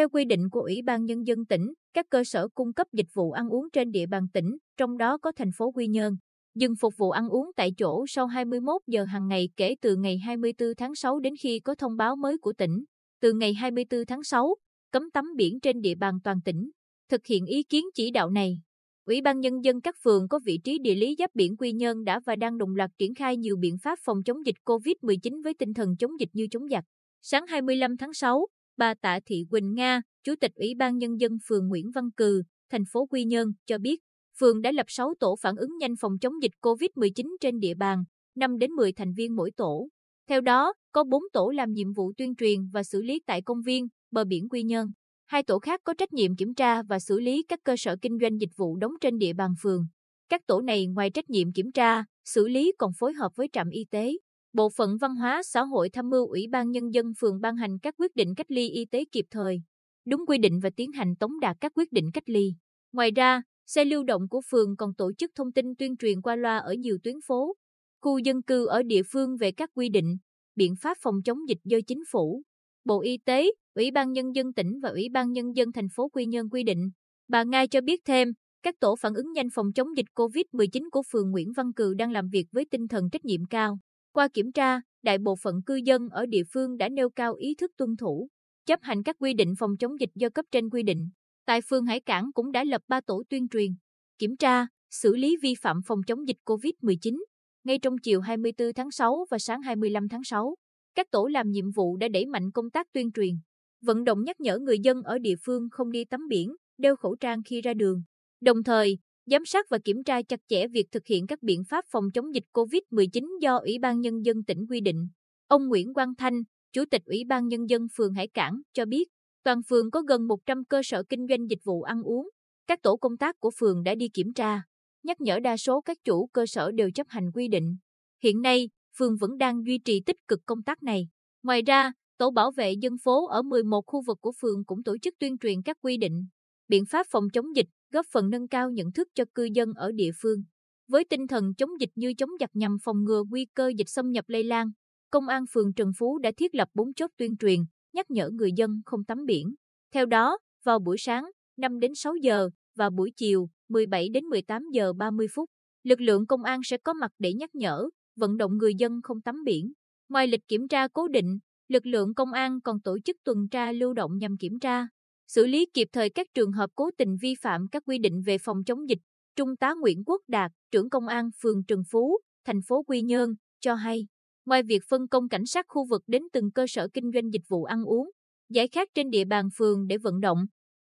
Theo quy định của Ủy ban Nhân dân tỉnh, các cơ sở cung cấp dịch vụ ăn uống trên địa bàn tỉnh, trong đó có thành phố Quy Nhơn, dừng phục vụ ăn uống tại chỗ sau 21 giờ hàng ngày kể từ ngày 24 tháng 6 đến khi có thông báo mới của tỉnh. Từ ngày 24 tháng 6, cấm tắm biển trên địa bàn toàn tỉnh. Thực hiện ý kiến chỉ đạo này, Ủy ban Nhân dân các phường có vị trí địa lý giáp biển Quy Nhơn đã và đang đồng loạt triển khai nhiều biện pháp phòng chống dịch COVID-19 với tinh thần chống dịch như chống giặc. Sáng 25 tháng 6, bà Tạ Thị Quỳnh Nga, Chủ tịch Ủy ban Nhân dân phường Nguyễn Văn Cừ, thành phố Quy Nhơn, cho biết, phường đã lập 6 tổ phản ứng nhanh phòng chống dịch COVID-19 trên địa bàn, 5 đến 10 thành viên mỗi tổ. Theo đó, có 4 tổ làm nhiệm vụ tuyên truyền và xử lý tại công viên, bờ biển Quy Nhơn. Hai tổ khác có trách nhiệm kiểm tra và xử lý các cơ sở kinh doanh dịch vụ đóng trên địa bàn phường. Các tổ này ngoài trách nhiệm kiểm tra, xử lý còn phối hợp với trạm y tế, Bộ phận Văn hóa xã hội tham mưu Ủy ban Nhân dân phường ban hành các quyết định cách ly y tế kịp thời, đúng quy định và tiến hành tống đạt các quyết định cách ly. Ngoài ra, xe lưu động của phường còn tổ chức thông tin tuyên truyền qua loa ở nhiều tuyến phố, khu dân cư ở địa phương về các quy định, biện pháp phòng chống dịch do chính phủ, Bộ Y tế, Ủy ban Nhân dân tỉnh và Ủy ban Nhân dân thành phố Quy Nhơn quy định. Bà Nga cho biết thêm, các tổ phản ứng nhanh phòng chống dịch COVID-19 của phường Nguyễn Văn Cừ đang làm việc với tinh thần trách nhiệm cao. Qua kiểm tra, đại bộ phận cư dân ở địa phương đã nêu cao ý thức tuân thủ, chấp hành các quy định phòng chống dịch do cấp trên quy định. Tại phường Hải Cảng cũng đã lập 3 tổ tuyên truyền, kiểm tra, xử lý vi phạm phòng chống dịch COVID-19 ngay trong chiều 24 tháng 6 và sáng 25 tháng 6. Các tổ làm nhiệm vụ đã đẩy mạnh công tác tuyên truyền, vận động nhắc nhở người dân ở địa phương không đi tắm biển, đeo khẩu trang khi ra đường. Đồng thời, giám sát và kiểm tra chặt chẽ việc thực hiện các biện pháp phòng chống dịch COVID-19 do Ủy ban Nhân dân tỉnh quy định. Ông Nguyễn Quang Thanh, Chủ tịch Ủy ban Nhân dân phường Hải Cảng, cho biết, toàn phường có gần 100 cơ sở kinh doanh dịch vụ ăn uống. Các tổ công tác của phường đã đi kiểm tra, nhắc nhở đa số các chủ cơ sở đều chấp hành quy định. Hiện nay, phường vẫn đang duy trì tích cực công tác này. Ngoài ra, tổ bảo vệ dân phố ở 11 khu vực của phường cũng tổ chức tuyên truyền các quy định, biện pháp phòng chống dịch, góp phần nâng cao nhận thức cho cư dân ở địa phương. Với tinh thần chống dịch như chống giặc nhằm phòng ngừa nguy cơ dịch xâm nhập lây lan, Công an phường Trần Phú đã thiết lập 4 chốt tuyên truyền, nhắc nhở người dân không tắm biển. Theo đó, vào buổi sáng 5 đến 6 giờ và buổi chiều 17 đến 18 giờ 30 phút, lực lượng công an sẽ có mặt để nhắc nhở, vận động người dân không tắm biển. Ngoài lịch kiểm tra cố định, lực lượng công an còn tổ chức tuần tra lưu động nhằm kiểm tra, xử lý kịp thời các trường hợp cố tình vi phạm các quy định về phòng chống dịch. Trung tá Nguyễn Quốc Đạt, trưởng công an phường Trần Phú, thành phố Quy Nhơn, cho hay, ngoài việc phân công cảnh sát khu vực đến từng cơ sở kinh doanh dịch vụ ăn uống, giải khát trên địa bàn phường để vận động,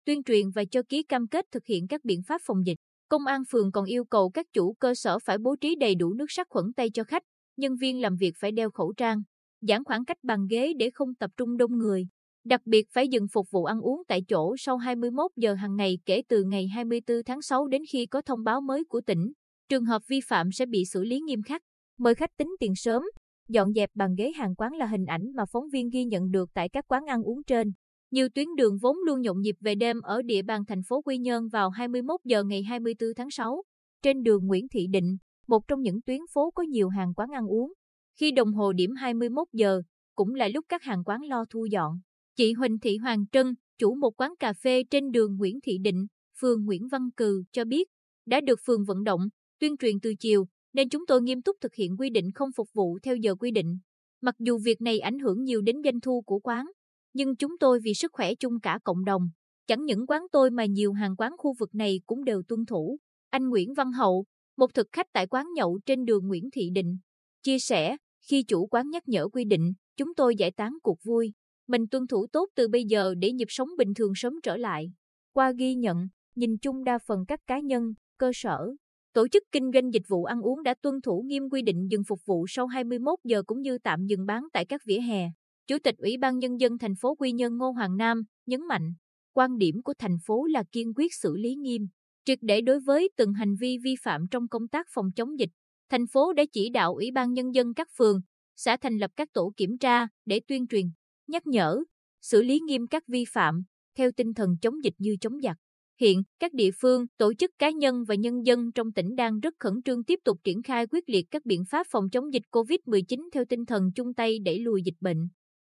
tuyên truyền và cho ký cam kết thực hiện các biện pháp phòng dịch. Công an phường còn yêu cầu các chủ cơ sở phải bố trí đầy đủ nước sát khuẩn tay cho khách, nhân viên làm việc phải đeo khẩu trang, giãn khoảng cách bàn ghế để không tập trung đông người. Đặc biệt phải dừng phục vụ ăn uống tại chỗ sau 21 giờ hàng ngày kể từ ngày 24 tháng 6 đến khi có thông báo mới của tỉnh. Trường hợp vi phạm sẽ bị xử lý nghiêm khắc. Mời khách tính tiền sớm. Dọn dẹp bàn ghế hàng quán là hình ảnh mà phóng viên ghi nhận được tại các quán ăn uống trên. Nhiều tuyến đường vốn luôn nhộn nhịp về đêm ở địa bàn thành phố Quy Nhơn vào 21 giờ ngày 24 tháng 6. Trên đường Nguyễn Thị Định, một trong những tuyến phố có nhiều hàng quán ăn uống. Khi đồng hồ điểm 21 giờ, cũng là lúc các hàng quán lo thu dọn. Chị Huỳnh Thị Hoàng Trân, chủ một quán cà phê trên đường Nguyễn Thị Định, phường Nguyễn Văn Cừ cho biết, đã được phường vận động, tuyên truyền từ chiều, nên chúng tôi nghiêm túc thực hiện quy định không phục vụ theo giờ quy định. Mặc dù việc này ảnh hưởng nhiều đến doanh thu của quán, nhưng chúng tôi vì sức khỏe chung cả cộng đồng, chẳng những quán tôi mà nhiều hàng quán khu vực này cũng đều tuân thủ. Anh Nguyễn Văn Hậu, một thực khách tại quán nhậu trên đường Nguyễn Thị Định, chia sẻ, khi chủ quán nhắc nhở quy định, chúng tôi giải tán cuộc vui. Mình tuân thủ tốt từ bây giờ để nhịp sống bình thường sớm trở lại. Qua ghi nhận, nhìn chung đa phần các cá nhân, cơ sở, tổ chức kinh doanh dịch vụ ăn uống đã tuân thủ nghiêm quy định dừng phục vụ sau 21 giờ cũng như tạm dừng bán tại các vỉa hè. Chủ tịch Ủy ban Nhân dân thành phố Quy Nhơn Ngô Hoàng Nam nhấn mạnh, quan điểm của thành phố là kiên quyết xử lý nghiêm, triệt để đối với từng hành vi vi phạm trong công tác phòng chống dịch. Thành phố đã chỉ đạo Ủy ban Nhân dân các phường, xã thành lập các tổ kiểm tra để tuyên truyền, nhắc nhở, xử lý nghiêm các vi phạm, theo tinh thần chống dịch như chống giặc. Hiện, các địa phương, tổ chức cá nhân và nhân dân trong tỉnh đang rất khẩn trương tiếp tục triển khai quyết liệt các biện pháp phòng chống dịch COVID-19 theo tinh thần chung tay đẩy lùi dịch bệnh.